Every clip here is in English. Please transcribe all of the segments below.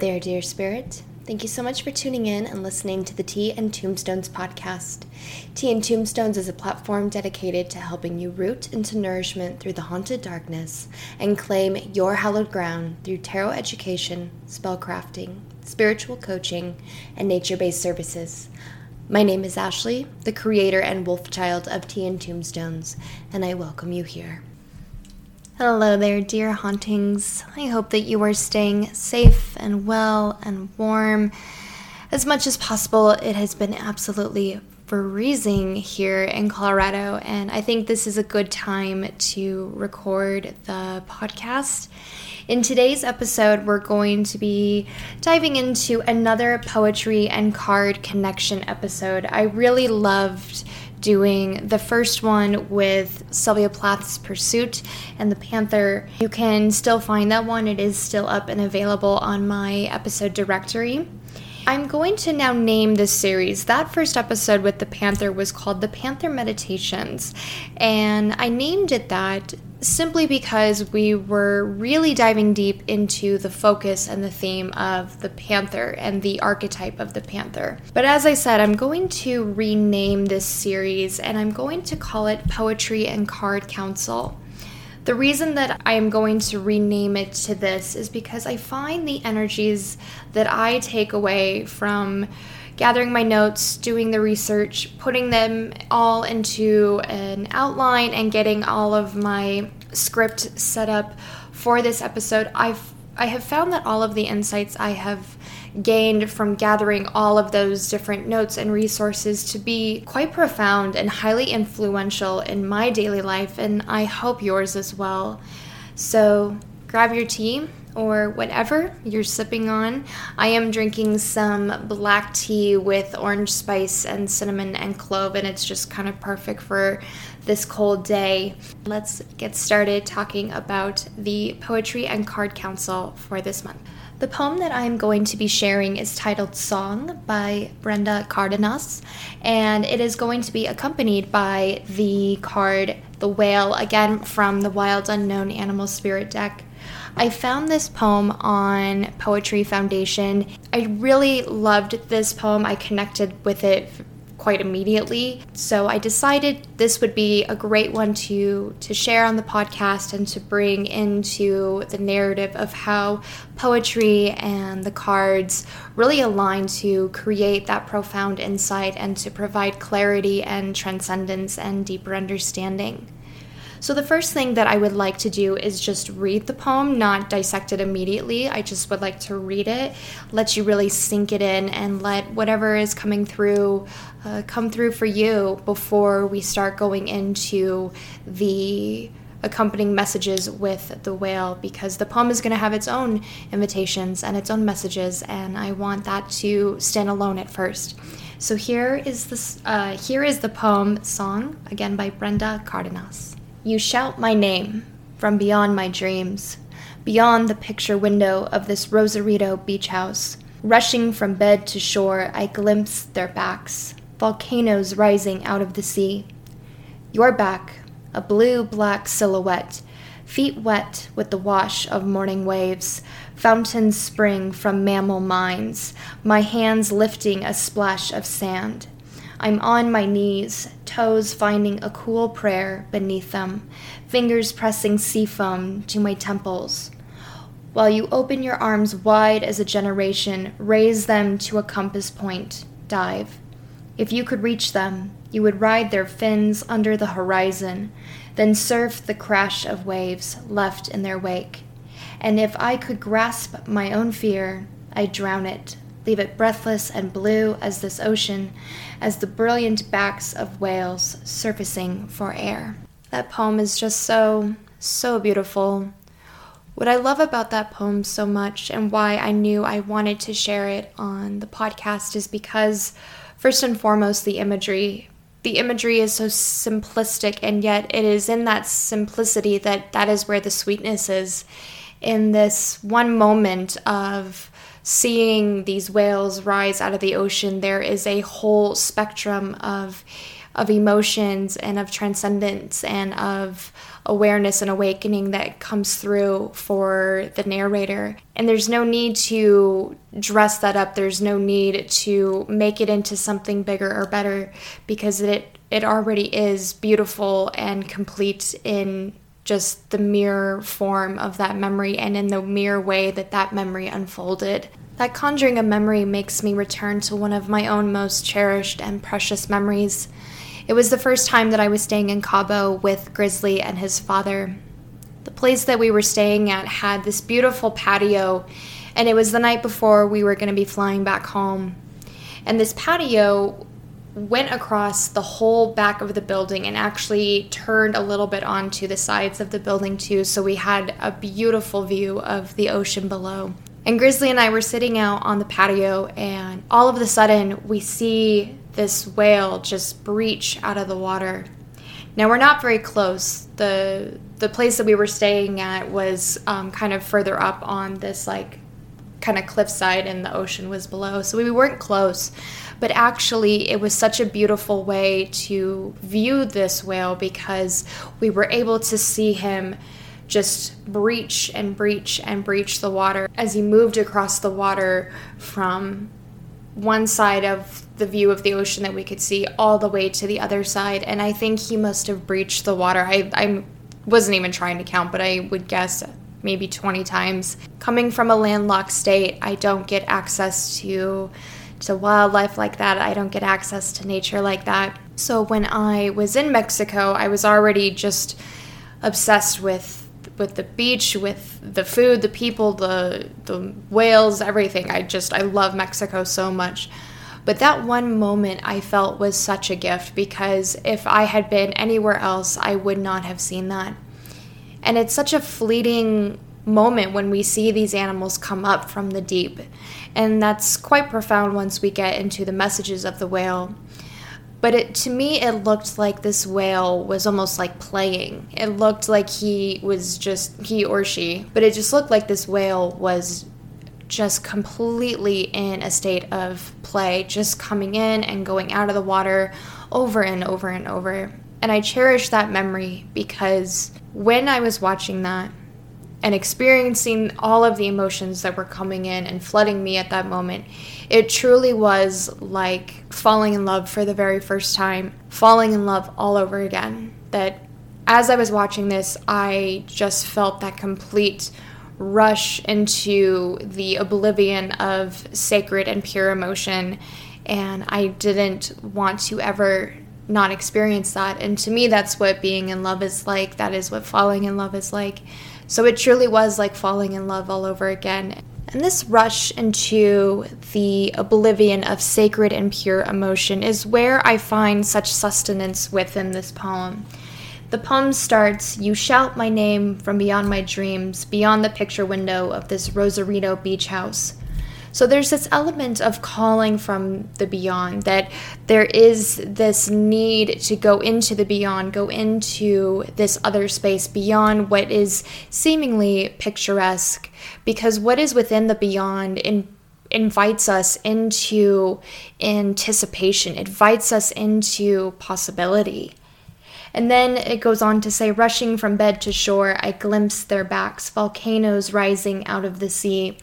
There, dear spirit. Thank you so much for tuning in and listening to the Tea and Tombstones podcast. Tea and Tombstones is a platform dedicated to helping you root into nourishment through the haunted darkness and claim your hallowed ground through tarot education, spellcrafting, spiritual coaching, and nature based services. My name is Ashley, the creator and wolf child of Tea and Tombstones, and I welcome you here. Hello there, dear hauntings. I hope that you are staying safe and well and warm as much as possible. It has been absolutely freezing here in Colorado, and I think this is a good time to record the podcast. In today's episode, we're going to be diving into another poetry and card connection episode. I really loved doing the first one with Sylvia Plath's Pursuit and the Panther. You can still find that one, it is still up and available on my episode directory. I'm going to now name this series. That first episode with the Panther was called The Panther Meditations, and I named it that simply because we were really diving deep into the focus and the theme of the panther and the archetype of the panther. But as I said, I'm going to rename this series and I'm going to call it Poetry and Card Council. The reason that I am going to rename it to this is because I find the energies that I take away from gathering my notes, doing the research, putting them all into an outline, and getting all of my script set up for this episode, I've I have found that all of the insights I have gained from gathering all of those different notes and resources to be quite profound and highly influential in my daily life, and I hope yours as well. So grab your tea, or whatever you're sipping on. I am drinking some black tea with orange spice and cinnamon and clove, and it's just kind of perfect for this cold day. Let's get started talking about the Poetry and Card Council for this month. The poem that I am going to be sharing is titled Song by Brenda Cardenas, and it is going to be accompanied by the card The Whale, again from the Wild Unknown Animal Spirit deck. I found this poem on Poetry Foundation. I really loved this poem. I connected with it quite immediately. So I decided this would be a great one to to share on the podcast and to bring into the narrative of how poetry and the cards really align to create that profound insight and to provide clarity and transcendence and deeper understanding. So, the first thing that I would like to do is just read the poem, not dissect it immediately. I just would like to read it, let you really sink it in, and let whatever is coming through uh, come through for you before we start going into the accompanying messages with the whale because the poem is going to have its own invitations and its own messages and i want that to stand alone at first so here is this uh, here is the poem song again by brenda cardenas you shout my name from beyond my dreams, beyond the picture window of this Rosarito beach house. Rushing from bed to shore, I glimpse their backs, volcanoes rising out of the sea. Your back, a blue black silhouette, feet wet with the wash of morning waves, fountains spring from mammal mines, my hands lifting a splash of sand. I'm on my knees, toes finding a cool prayer beneath them, fingers pressing sea foam to my temples. While you open your arms wide as a generation, raise them to a compass point, dive. If you could reach them, you would ride their fins under the horizon, then surf the crash of waves left in their wake. And if I could grasp my own fear, I'd drown it leave it breathless and blue as this ocean, as the brilliant backs of whales surfacing for air. That poem is just so, so beautiful. What I love about that poem so much and why I knew I wanted to share it on the podcast is because, first and foremost, the imagery. The imagery is so simplistic, and yet it is in that simplicity that that is where the sweetness is. In this one moment of seeing these whales rise out of the ocean, there is a whole spectrum of of emotions and of transcendence and of awareness and awakening that comes through for the narrator. And there's no need to dress that up. There's no need to make it into something bigger or better because it it already is beautiful and complete in just the mere form of that memory and in the mere way that that memory unfolded. That conjuring a memory makes me return to one of my own most cherished and precious memories. It was the first time that I was staying in Cabo with Grizzly and his father. The place that we were staying at had this beautiful patio, and it was the night before we were going to be flying back home. And this patio went across the whole back of the building and actually turned a little bit onto the sides of the building too. So we had a beautiful view of the ocean below. And Grizzly and I were sitting out on the patio, and all of a sudden we see this whale just breach out of the water. Now we're not very close. the The place that we were staying at was um, kind of further up on this like kind of cliffside, and the ocean was below, so we weren't close but actually it was such a beautiful way to view this whale because we were able to see him just breach and breach and breach the water as he moved across the water from one side of the view of the ocean that we could see all the way to the other side. And i think he must have breached the water. I, I wasn't even trying to count but i would guess maybe 20 times. Coming from a landlocked state i don't get access to to wildlife like that. I don't get access to nature like that. So when I was in Mexico, I was already just obsessed with with the beach, with the food, the people, the the whales, everything. I just I love Mexico so much. But that one moment I felt was such a gift because if I had been anywhere else, I would not have seen that. And it's such a fleeting moment when we see these animals come up from the deep. And that's quite profound once we get into the messages of the whale. But it, to me, it looked like this whale was almost like playing. It looked like he was just, he or she, but it just looked like this whale was just completely in a state of play, just coming in and going out of the water over and over and over. And I cherish that memory because when I was watching that, and experiencing all of the emotions that were coming in and flooding me at that moment, it truly was like falling in love for the very first time, falling in love all over again. That as I was watching this, I just felt that complete rush into the oblivion of sacred and pure emotion. And I didn't want to ever not experience that. And to me, that's what being in love is like. That is what falling in love is like. So it truly was like falling in love all over again. And this rush into the oblivion of sacred and pure emotion is where I find such sustenance within this poem. The poem starts You shout my name from beyond my dreams, beyond the picture window of this Rosarito beach house. So there's this element of calling from the beyond, that there is this need to go into the beyond, go into this other space beyond what is seemingly picturesque, because what is within the beyond in invites us into anticipation, invites us into possibility. And then it goes on to say, rushing from bed to shore, I glimpse their backs, volcanoes rising out of the sea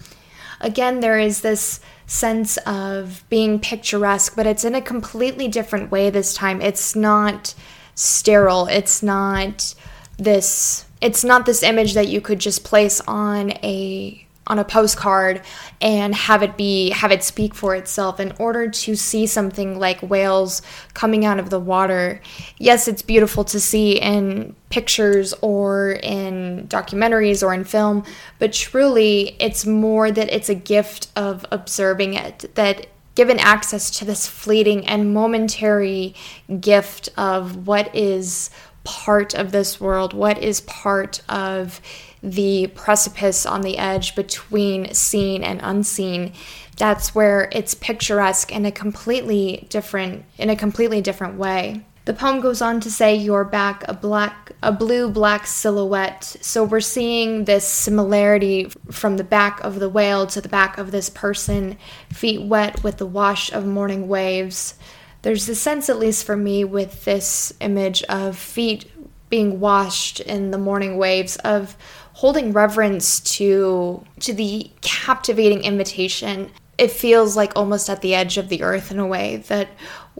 again, there is this sense of being picturesque, but it's in a completely different way this time. It's not sterile. It's not this it's not this image that you could just place on a on a postcard and have it be have it speak for itself in order to see something like whales coming out of the water. Yes it's beautiful to see in pictures or in documentaries or in film but truly it's more that it's a gift of observing it that given access to this fleeting and momentary gift of what is part of this world what is part of the precipice on the edge between seen and unseen that's where it's picturesque in a completely different in a completely different way. The poem goes on to say your back a black a blue black silhouette. So we're seeing this similarity from the back of the whale to the back of this person feet wet with the wash of morning waves. There's the sense, at least for me, with this image of feet being washed in the morning waves, of holding reverence to to the captivating invitation. It feels like almost at the edge of the earth in a way that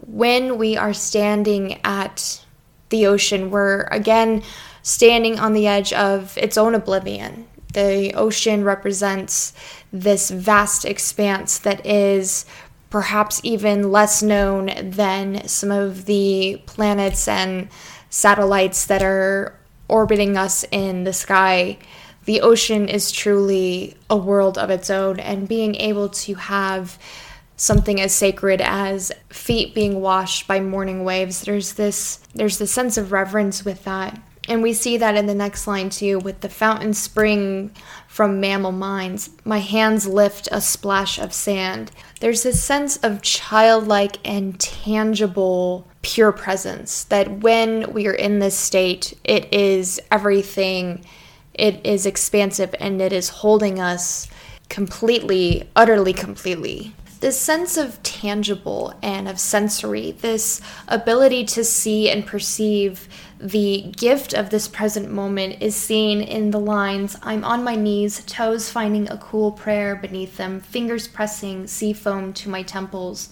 when we are standing at the ocean, we're again standing on the edge of its own oblivion. The ocean represents this vast expanse that is perhaps even less known than some of the planets and satellites that are orbiting us in the sky. The ocean is truly a world of its own, and being able to have something as sacred as feet being washed by morning waves there's this there's this sense of reverence with that and we see that in the next line too with the fountain spring from mammal minds my hands lift a splash of sand. There's this sense of childlike and tangible pure presence that when we are in this state it is everything. It is expansive and it is holding us completely utterly completely. This sense of tangible and of sensory, this ability to see and perceive the gift of this present moment is seen in the lines I'm on my knees, toes finding a cool prayer beneath them, fingers pressing sea foam to my temples.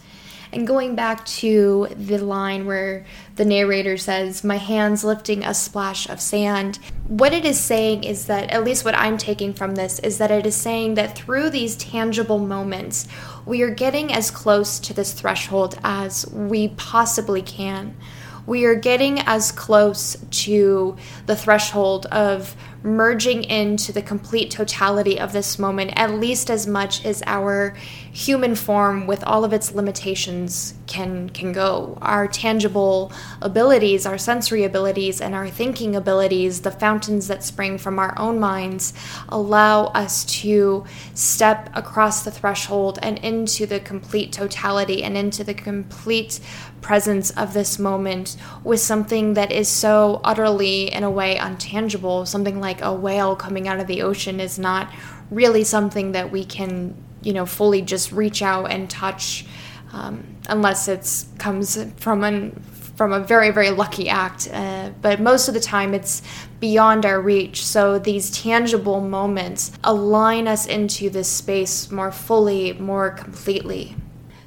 And going back to the line where the narrator says, My hands lifting a splash of sand, what it is saying is that, at least what I'm taking from this, is that it is saying that through these tangible moments, we are getting as close to this threshold as we possibly can. We are getting as close to the threshold of merging into the complete totality of this moment, at least as much as our human form, with all of its limitations, can can go. Our tangible abilities, our sensory abilities, and our thinking abilities, the fountains that spring from our own minds, allow us to step across the threshold and into the complete totality and into the complete presence of this moment with something that is so utterly, in a way, untangible. Something like a whale coming out of the ocean is not really something that we can, you know, fully just reach out and touch, um, unless it comes from an from a very very lucky act. Uh, but most of the time, it's beyond our reach. So these tangible moments align us into this space more fully, more completely.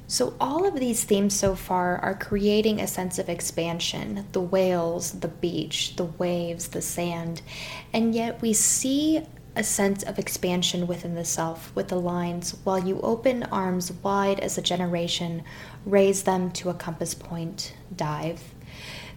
So, all of these themes so far are creating a sense of expansion the whales, the beach, the waves, the sand, and yet we see a sense of expansion within the self with the lines while you open arms wide as a generation, raise them to a compass point, dive.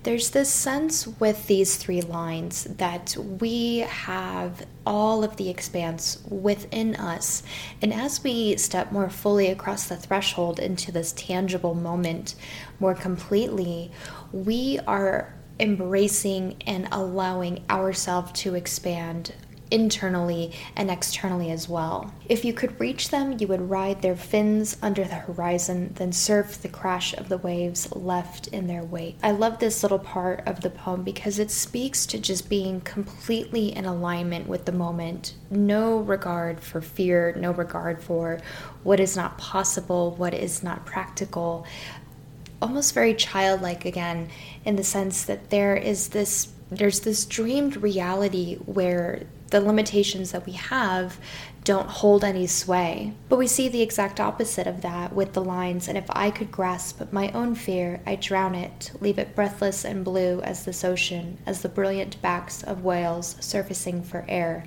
There's this sense with these three lines that we have all of the expanse within us. And as we step more fully across the threshold into this tangible moment more completely, we are embracing and allowing ourselves to expand internally and externally as well. If you could reach them, you would ride their fins under the horizon, then surf the crash of the waves left in their wake. I love this little part of the poem because it speaks to just being completely in alignment with the moment. No regard for fear, no regard for what is not possible, what is not practical. Almost very childlike again, in the sense that there is this there's this dreamed reality where the limitations that we have don't hold any sway. But we see the exact opposite of that with the lines, and if I could grasp my own fear, I'd drown it, leave it breathless and blue as this ocean, as the brilliant backs of whales surfacing for air.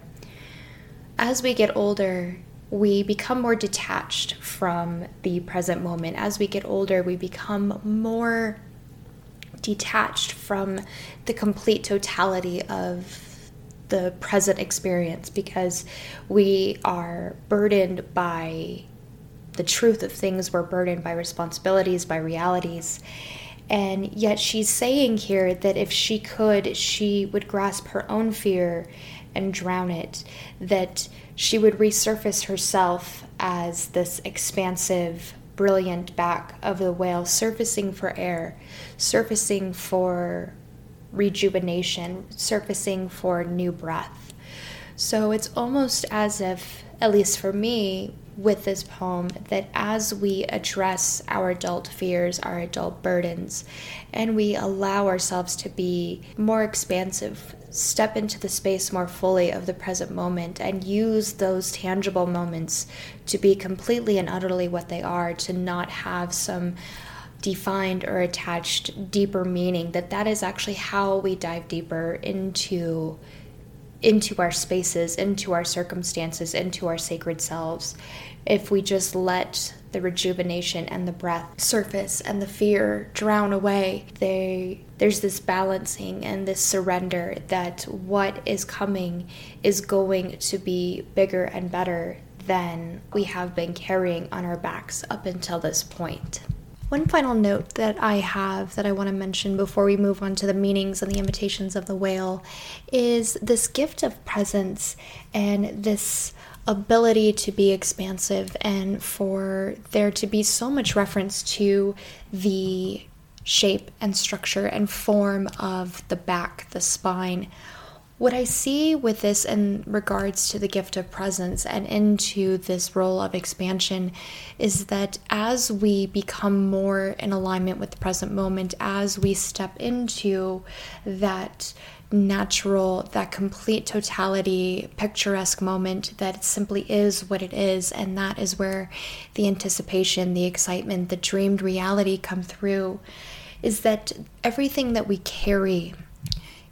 As we get older, we become more detached from the present moment. As we get older, we become more detached from the complete totality of the present experience because we are burdened by the truth of things, we're burdened by responsibilities, by realities. And yet she's saying here that if she could, she would grasp her own fear and drown it, that she would resurface herself as this expansive, brilliant back of the whale, surfacing for air, surfacing for rejuvenation, surfacing for new breath. So it's almost as if, at least for me, with this poem that as we address our adult fears, our adult burdens, and we allow ourselves to be more expansive, step into the space more fully of the present moment, and use those tangible moments to be completely and utterly what they are, to not have some defined or attached deeper meaning that that is actually how we dive deeper into into our spaces, into our circumstances, into our sacred selves. If we just let the rejuvenation and the breath surface and the fear drown away, they, there's this balancing and this surrender that what is coming is going to be bigger and better than we have been carrying on our backs up until this point. One final note that I have that I want to mention before we move on to the meanings and the invitations of the whale is this gift of presence and this ability to be expansive and for there to be so much reference to the shape and structure and form of the back, the spine, what I see with this in regards to the gift of presence and into this role of expansion is that as we become more in alignment with the present moment, as we step into that natural, that complete totality, picturesque moment that simply is what it is, and that is where the anticipation, the excitement, the dreamed reality come through, is that everything that we carry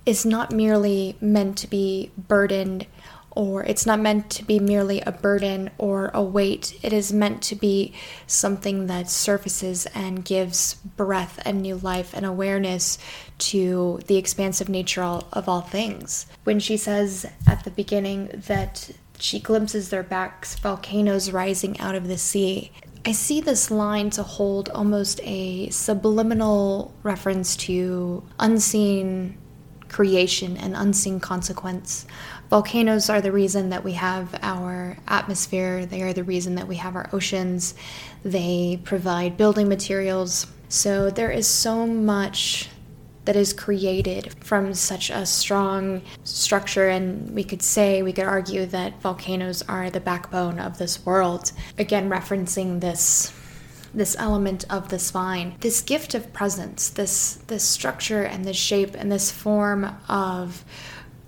is not merely meant to be burdened or it's not meant to be merely a burden or a weight. It is meant to be something that surfaces and gives breath and new life and awareness to the expansive nature of all things. When she says at the beginning that she glimpses their backs, volcanoes rising out of the sea, I see this line to hold almost a subliminal reference to unseen creation and unseen consequence. Volcanoes are the reason that we have our atmosphere, they are the reason that we have our oceans, they provide building materials. So there is so much that is created from such a strong structure. And we could say, we could argue that volcanoes are the backbone of this world. Again, referencing this this element of the spine, this gift of presence, this this structure and this shape and this form of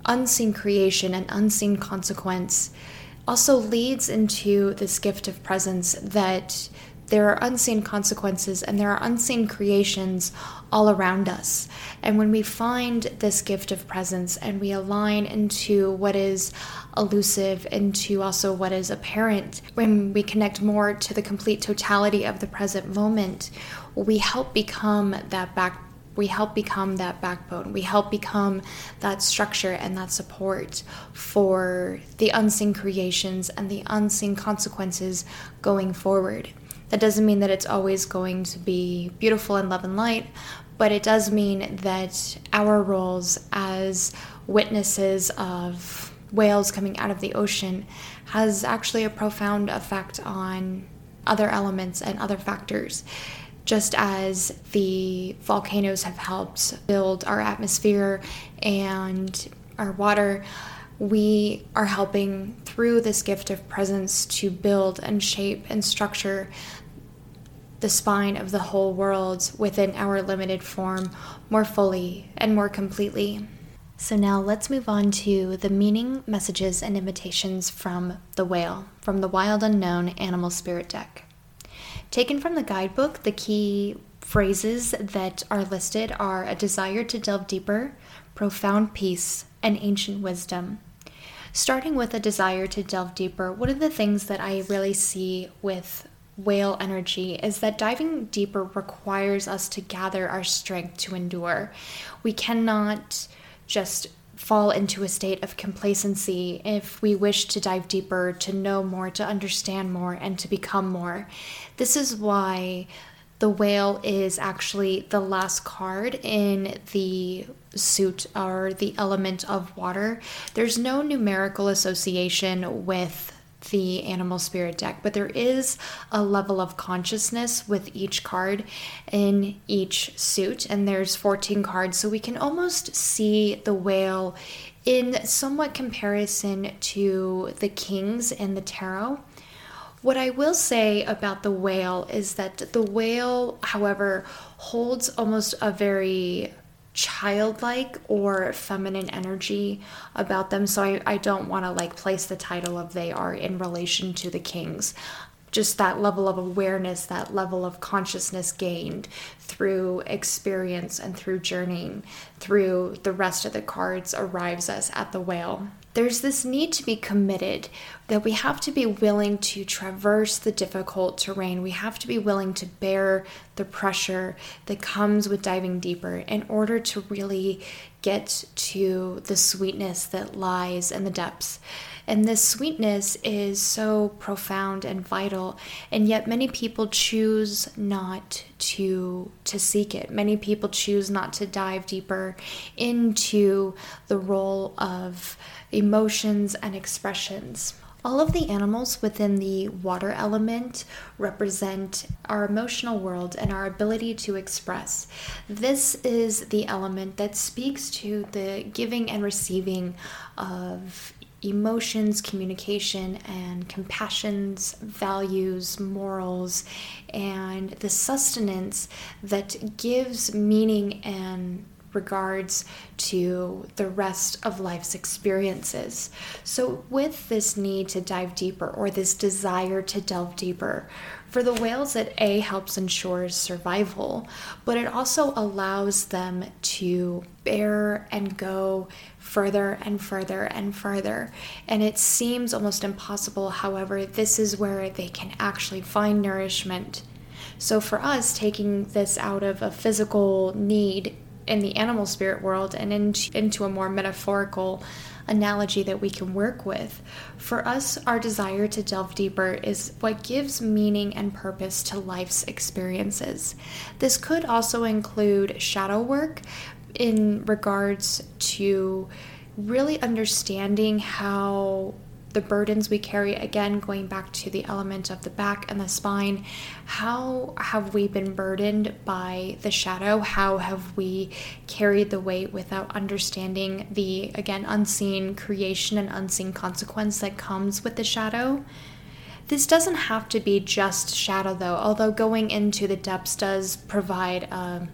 unseen creation and unseen consequence also leads into this gift of presence that there are unseen consequences and there are unseen creations all around us. And when we find this gift of presence and we align into what is elusive, into also what is apparent, when we connect more to the complete totality of the present moment, we help become that back we help become that backbone. We help become that structure and that support for the unseen creations and the unseen consequences going forward. That doesn't mean that it's always going to be beautiful and love and light, but it does mean that our roles as witnesses of whales coming out of the ocean has actually a profound effect on other elements and other factors. Just as the volcanoes have helped build our atmosphere and our water, we are helping through this gift of presence to build and shape and structure the spine of the whole world within our limited form more fully and more completely. So, now let's move on to the meaning, messages, and invitations from The Whale, from the Wild Unknown Animal Spirit deck. Taken from the guidebook, the key phrases that are listed are a desire to delve deeper, profound peace, and ancient wisdom. Starting with a desire to delve deeper, one of the things that I really see with whale energy is that diving deeper requires us to gather our strength to endure. We cannot just fall into a state of complacency if we wish to dive deeper, to know more, to understand more, and to become more. This is why the whale is actually the last card in the suit or the element of water. There's no numerical association with the animal spirit deck, but there is a level of consciousness with each card in each suit, and there's 14 cards, so we can almost see the whale in somewhat comparison to the kings in the tarot. What I will say about the whale is that the whale, however, holds almost a very childlike or feminine energy about them. So I, I don't want to like place the title of they are in relation to the kings just that level of awareness, that level of consciousness gained through experience and through journeying through the rest of the cards arrives us at the whale. There's this need to be committed that we have to be willing to traverse the difficult terrain. We have to be willing to bear the pressure that comes with diving deeper in order to really get to the sweetness that lies in the depths. And this sweetness is so profound and vital, and yet many people choose not to to seek it. Many people choose not to dive deeper into the role of emotions and expressions. All of the animals within the water element represent our emotional world and our ability to express. This is the element that speaks to the giving and receiving of emotions, communication, and compassions, values, morals, and the sustenance that gives meaning and regards to the rest of life's experiences. So, with this need to dive deeper or this desire to delve deeper, for the whales, it A helps ensure survival, but it also allows them to bear and go further and further and further. And it seems almost impossible, however, this is where they can actually find nourishment. So, for us, taking this out of a physical need in the animal spirit world and into, into a more metaphorical analogy that we can work with. For us, our desire to delve deeper is what gives meaning and purpose to life's experiences. This could also include shadow work in regards to really understanding how the burdens we carry again going back to the element of the back and the spine how have we been burdened by the shadow? How have we carried the weight without understanding the again unseen creation and unseen consequence that comes with the shadow? This doesn't have to be just shadow though although going into the depths does provide a um,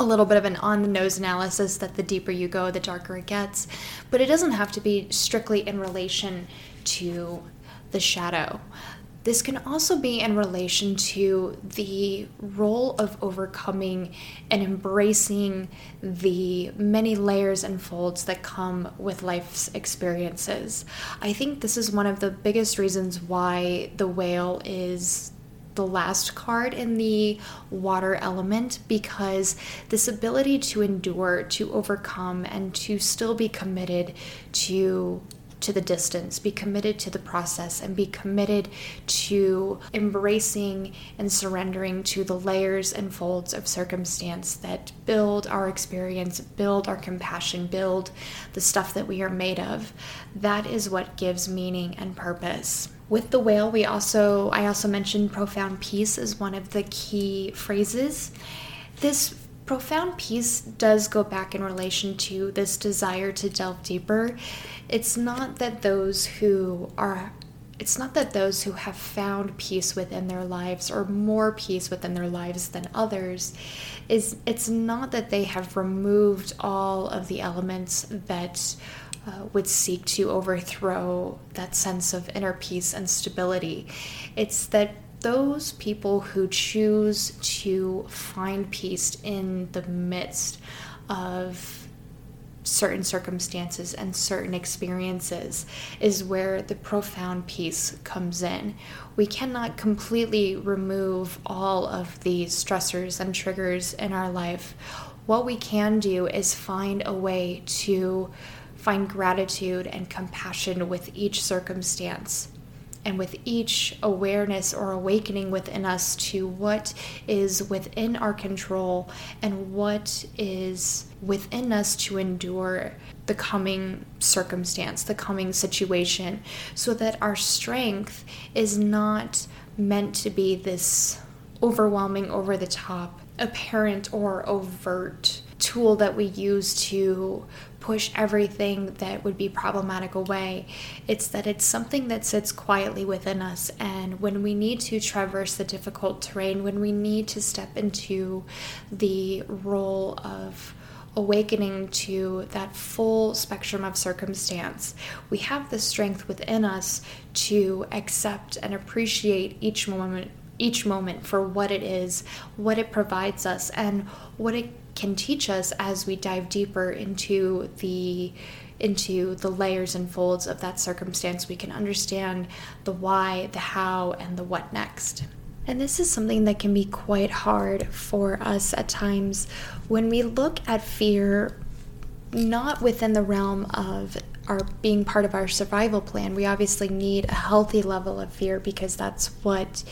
a little bit of an on the nose analysis that the deeper you go, the darker it gets. But it doesn't have to be strictly in relation to the shadow. This can also be in relation to the role of overcoming and embracing the many layers and folds that come with life's experiences. I think this is one of the biggest reasons why the whale is the last card in the water element because this ability to endure, to overcome, and to still be committed to to the distance, be committed to the process, and be committed to embracing and surrendering to the layers and folds of circumstance that build our experience, build our compassion, build the stuff that we are made of. That is what gives meaning and purpose. With the whale, we also I also mentioned profound peace as one of the key phrases. This profound peace does go back in relation to this desire to delve deeper. It's not that those who are it's not that those who have found peace within their lives or more peace within their lives than others is it's not that they have removed all of the elements that uh, would seek to overthrow that sense of inner peace and stability. It's that those people who choose to find peace in the midst of certain circumstances and certain experiences is where the profound peace comes in. We cannot completely remove all of the stressors and triggers in our life. What we can do is find a way to find gratitude and compassion with each circumstance and with each awareness or awakening within us to what is within our control and what is within us to endure the coming circumstance, the coming situation, so that our strength is not meant to be this overwhelming, over the top, apparent, or overt tool that we use to push everything that would be problematic away. It's that it's something that sits quietly within us. And when we need to traverse the difficult terrain, when we need to step into the role of awakening to that full spectrum of circumstance, we have the strength within us to accept and appreciate each moment each moment for what it is, what it provides us, and what it can teach us as we dive deeper into the into the layers and folds of that circumstance we can understand the why the how and the what next. And this is something that can be quite hard for us at times when we look at fear not within the realm of our being part of our survival plan. We obviously need a healthy level of fear because that's what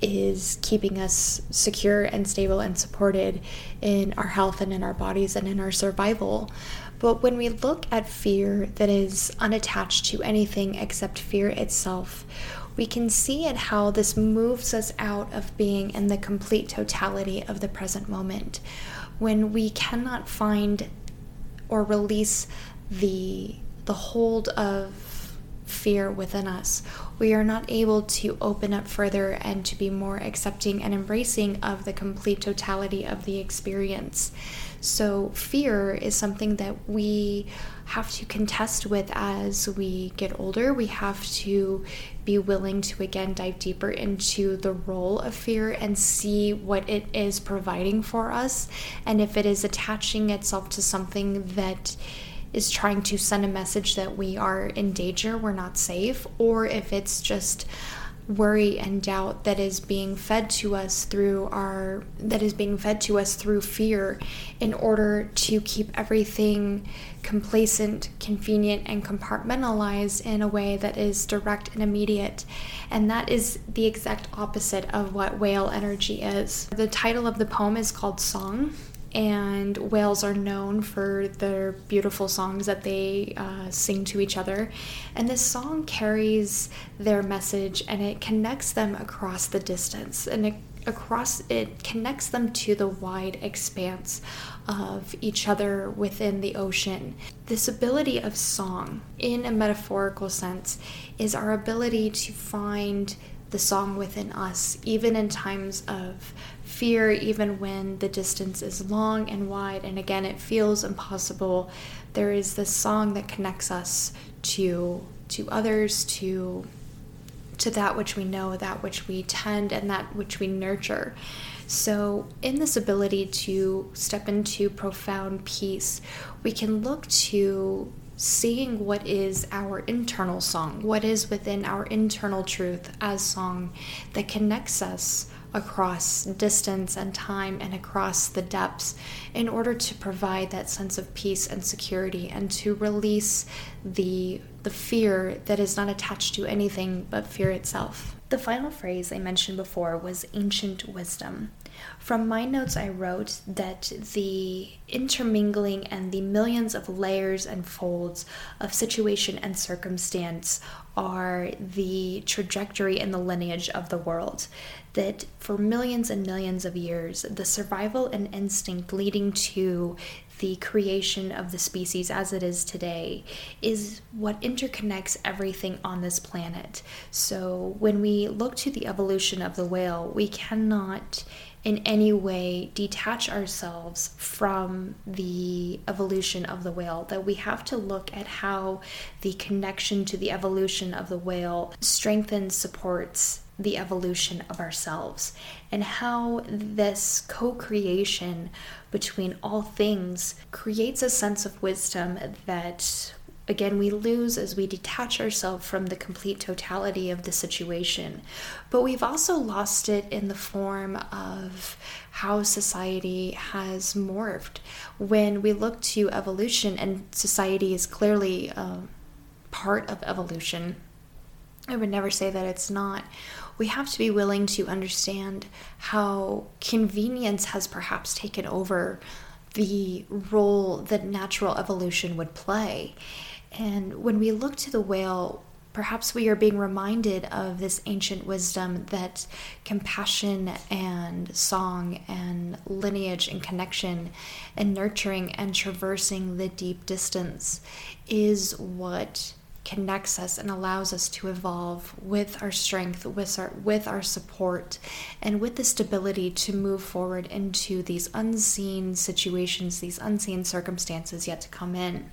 is keeping us secure and stable and supported in our health and in our bodies and in our survival. But when we look at fear that is unattached to anything except fear itself, we can see at how this moves us out of being in the complete totality of the present moment. When we cannot find or release the the hold of fear within us we are not able to open up further and to be more accepting and embracing of the complete totality of the experience. So, fear is something that we have to contest with as we get older. We have to be willing to again dive deeper into the role of fear and see what it is providing for us, and if it is attaching itself to something that is trying to send a message that we are in danger, we're not safe, or if it's just worry and doubt that is being fed to us through our that is being fed to us through fear in order to keep everything complacent, convenient and compartmentalized in a way that is direct and immediate. And that is the exact opposite of what whale energy is. The title of the poem is called Song and whales are known for their beautiful songs that they uh, sing to each other. And this song carries their message and it connects them across the distance and it across it connects them to the wide expanse of each other within the ocean. This ability of song, in a metaphorical sense, is our ability to find the song within us, even in times of fear, even when the distance is long and wide, and again, it feels impossible. There is this song that connects us to to others, to to that which we know, that which we tend, and that which we nurture. So, in this ability to step into profound peace, we can look to seeing what is our internal song, what is within our internal truth as song that connects us across distance and time and across the depths in order to provide that sense of peace and security and to release the the fear that is not attached to anything but fear itself. The final phrase I mentioned before was ancient wisdom. From my notes, I wrote that the intermingling and the millions of layers and folds of situation and circumstance are the trajectory and the lineage of the world. That for millions and millions of years, the survival and instinct leading to the creation of the species as it is today is what interconnects everything on this planet. So when we look to the evolution of the whale, we cannot in any way detach ourselves from the evolution of the whale, that we have to look at how the connection to the evolution of the whale strengthens, supports the evolution of ourselves, and how this co creation between all things creates a sense of wisdom that again we lose as we detach ourselves from the complete totality of the situation. But we've also lost it in the form of how society has morphed. When we look to evolution, and society is clearly a part of evolution, I would never say that it's not. We have to be willing to understand how convenience has perhaps taken over the role that natural evolution would play. And when we look to the whale, perhaps we are being reminded of this ancient wisdom that compassion and song and lineage and connection and nurturing and traversing the deep distance is what connects us and allows us to evolve with our strength, with our with our support, and with the stability to move forward into these unseen situations, these unseen circumstances yet to come in.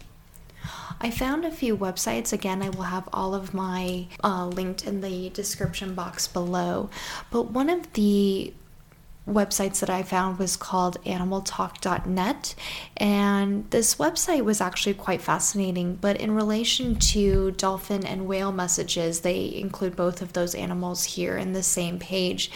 I found a few websites. Again, I will have all of my uh, linked in the description box below. But one of the websites that I found was called animaltalk.net. And this website was actually quite fascinating. But in relation to dolphin and whale messages, they include both of those animals here in the same page.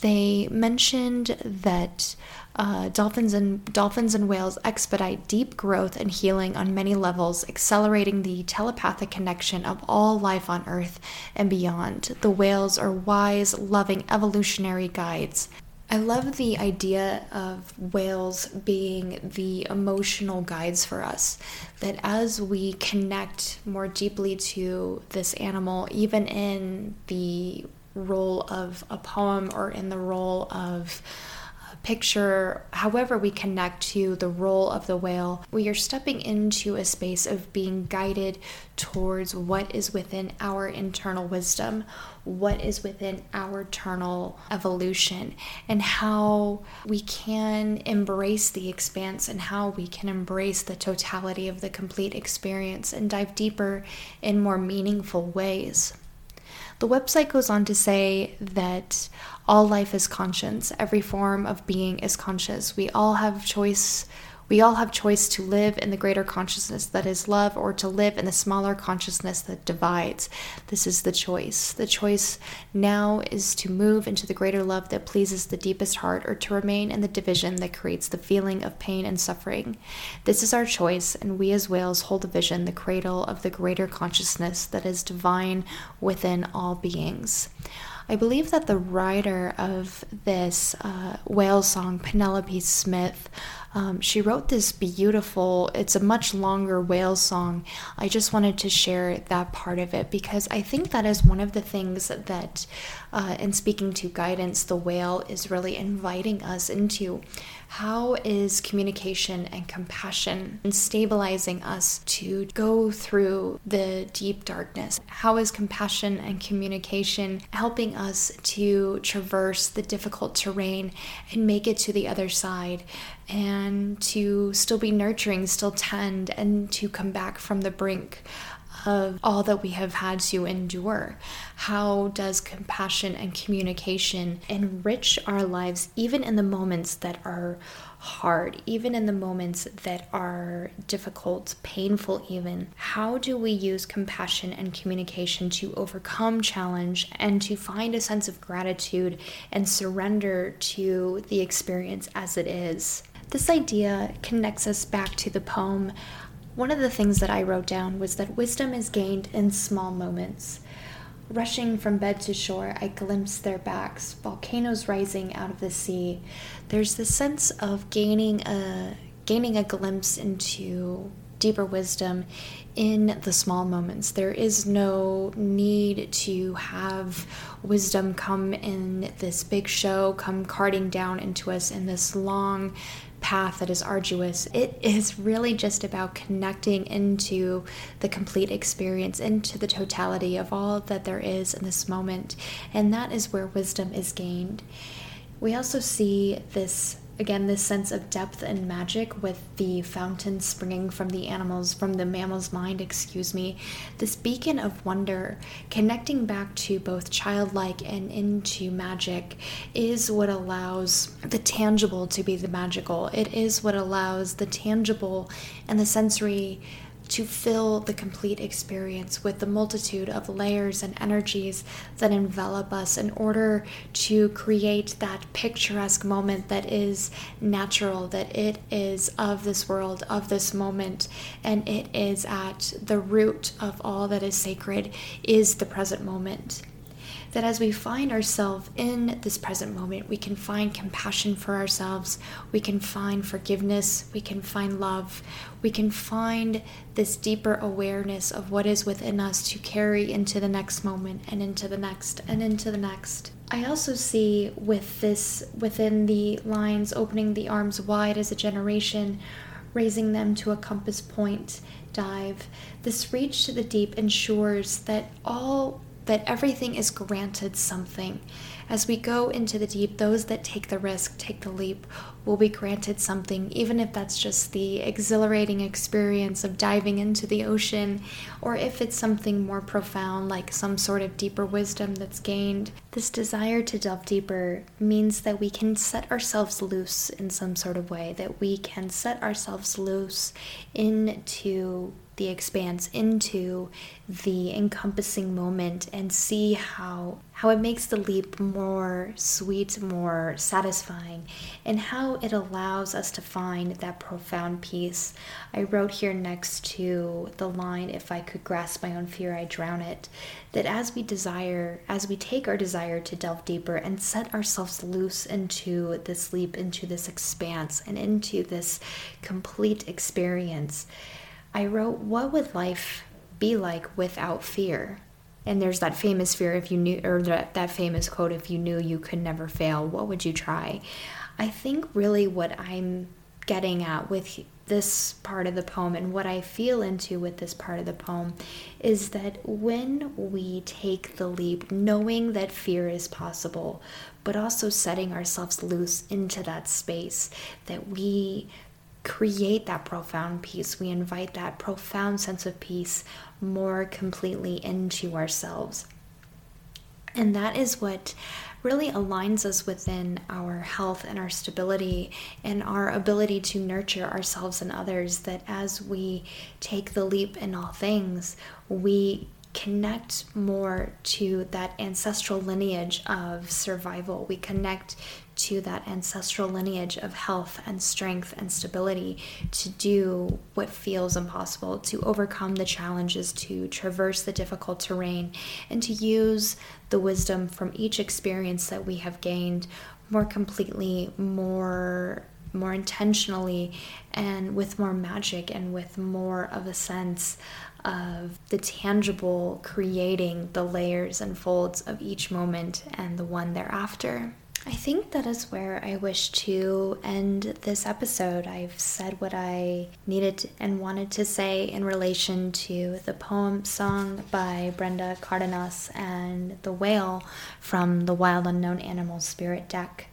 They mentioned that uh, dolphins and dolphins and whales expedite deep growth and healing on many levels, accelerating the telepathic connection of all life on Earth and beyond. The whales are wise, loving evolutionary guides. I love the idea of whales being the emotional guides for us. That as we connect more deeply to this animal, even in the role of a poem or in the role of picture, however, we connect to the role of the whale, we are stepping into a space of being guided towards what is within our internal wisdom, what is within our eternal evolution, and how we can embrace the expanse and how we can embrace the totality of the complete experience and dive deeper in more meaningful ways. The website goes on to say that all life is conscience, every form of being is conscious. We all have choice we all have choice to live in the greater consciousness that is love or to live in the smaller consciousness that divides. This is the choice. The choice now is to move into the greater love that pleases the deepest heart or to remain in the division that creates the feeling of pain and suffering. This is our choice, and we as whales hold the vision, the cradle of the greater consciousness that is divine within all beings. I believe that the writer of this uh, whale song, Penelope Smith, um, she wrote this beautiful, it's a much longer whale song. I just wanted to share that part of it because I think that is one of the things that, uh, in speaking to guidance, the whale is really inviting us into. How is communication and compassion and stabilizing us to go through the deep darkness? How is compassion and communication helping us to traverse the difficult terrain and make it to the other side? and to still be nurturing, still tend, and to come back from the brink of all that we have had to endure. How does compassion and communication enrich our lives, even in the moments that are hard, even in the moments that are difficult, painful, even? How do we use compassion and communication to overcome challenge and to find a sense of gratitude and surrender to the experience as it is? This idea connects us back to the poem. One of the things that I wrote down was that wisdom is gained in small moments. Rushing from bed to shore, I glimpse their backs, volcanoes rising out of the sea. There's this sense of gaining a gaining a glimpse into deeper wisdom in the small moments. There is no need to have wisdom come in this big show, come carting down into us in this long path that is arduous. It is really just about connecting into the complete experience, into the totality of all that there is in this moment. And that is where wisdom is gained. We also see this again this sense of depth and magic with the fountain springing from the animals from the mammal's mind excuse me. This beacon of wonder connecting back to both childlike and into magic is what allows the tangible to be the magical. It is what allows the tangible and the sensory to fill the complete experience with the multitude of layers and energies that envelop us in order to create that picturesque moment that is natural, that it is of this world, of this moment, and it is at the root of all that is sacred, is the present moment. That as we find ourselves in this present moment, we can find compassion for ourselves, we can find forgiveness, we can find love, we can find this deeper awareness of what is within us to carry into the next moment and into the next and into the next. I also see with this within the lines opening the arms wide as a generation, raising them to a compass point dive. This reach to the deep ensures that all that everything is granted something. As we go into the deep, those that take the risk, take the leap, will be granted something, even if that's just the exhilarating experience of diving into the ocean, or if it's something more profound, like some sort of deeper wisdom that's gained. This desire to delve deeper means that we can set ourselves loose in some sort of way, that we can set ourselves loose into the expanse into the encompassing moment and see how how it makes the leap more sweet, more satisfying, and how it allows us to find that profound peace. I wrote here next to the line, If I could grasp my own fear, I drown it, that as we desire, as we take our desire to delve deeper and set ourselves loose into this leap, into this expanse, and into this complete experience I wrote, What would life be like without fear? And there's that famous fear if you knew, or that, that famous quote, if you knew you could never fail, what would you try? I think really what I'm getting at with this part of the poem and what I feel into with this part of the poem is that when we take the leap, knowing that fear is possible, but also setting ourselves loose into that space, that we create that profound peace. We invite that profound sense of peace more completely into ourselves. And that is what really aligns us within our health and our stability and our ability to nurture ourselves and others. That as we take the leap in all things, we connect more to that ancestral lineage of survival. We connect to that ancestral lineage of health and strength and stability to do what feels impossible, to overcome the challenges, to traverse the difficult terrain, and to use the wisdom from each experience that we have gained more completely, more more intentionally and with more magic and with more of a sense of the tangible creating the layers and folds of each moment and the one thereafter. I think that is where I wish to end this episode. I've said what I needed and wanted to say in relation to the poem sung by Brenda Cardenas and The Whale from the Wild Unknown Animal Spirit deck.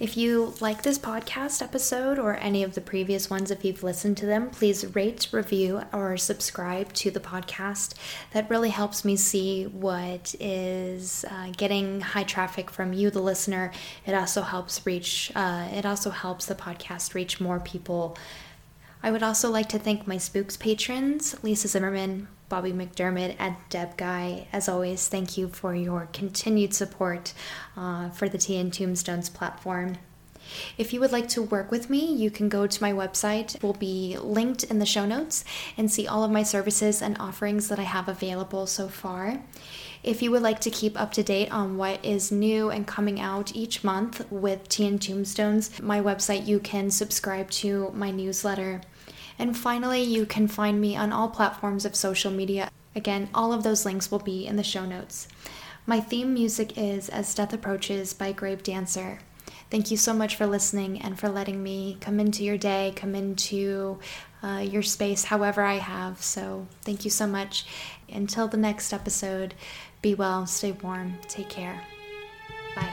If you like this podcast episode or any of the previous ones, if you've listened to them, please rate, review, or subscribe to the podcast. That really helps me see what is uh, getting high traffic from you, the listener. It also helps reach. Uh, it also helps the podcast reach more people. I would also like to thank my Spooks patrons, Lisa Zimmerman, Bobby McDermott at Deb Guy. As always, thank you for your continued support uh, for the Tea and Tombstones platform. If you would like to work with me, you can go to my website. It will be linked in the show notes and see all of my services and offerings that I have available so far. If you would like to keep up to date on what is new and coming out each month with Tea and Tombstones, my website, you can subscribe to my newsletter. And finally, you can find me on all platforms of social media. Again, all of those links will be in the show notes. My theme music is As Death Approaches by Grave Dancer. Thank you so much for listening and for letting me come into your day, come into uh, your space however I have. So, thank you so much. Until the next episode, be well, stay warm, take care. Bye.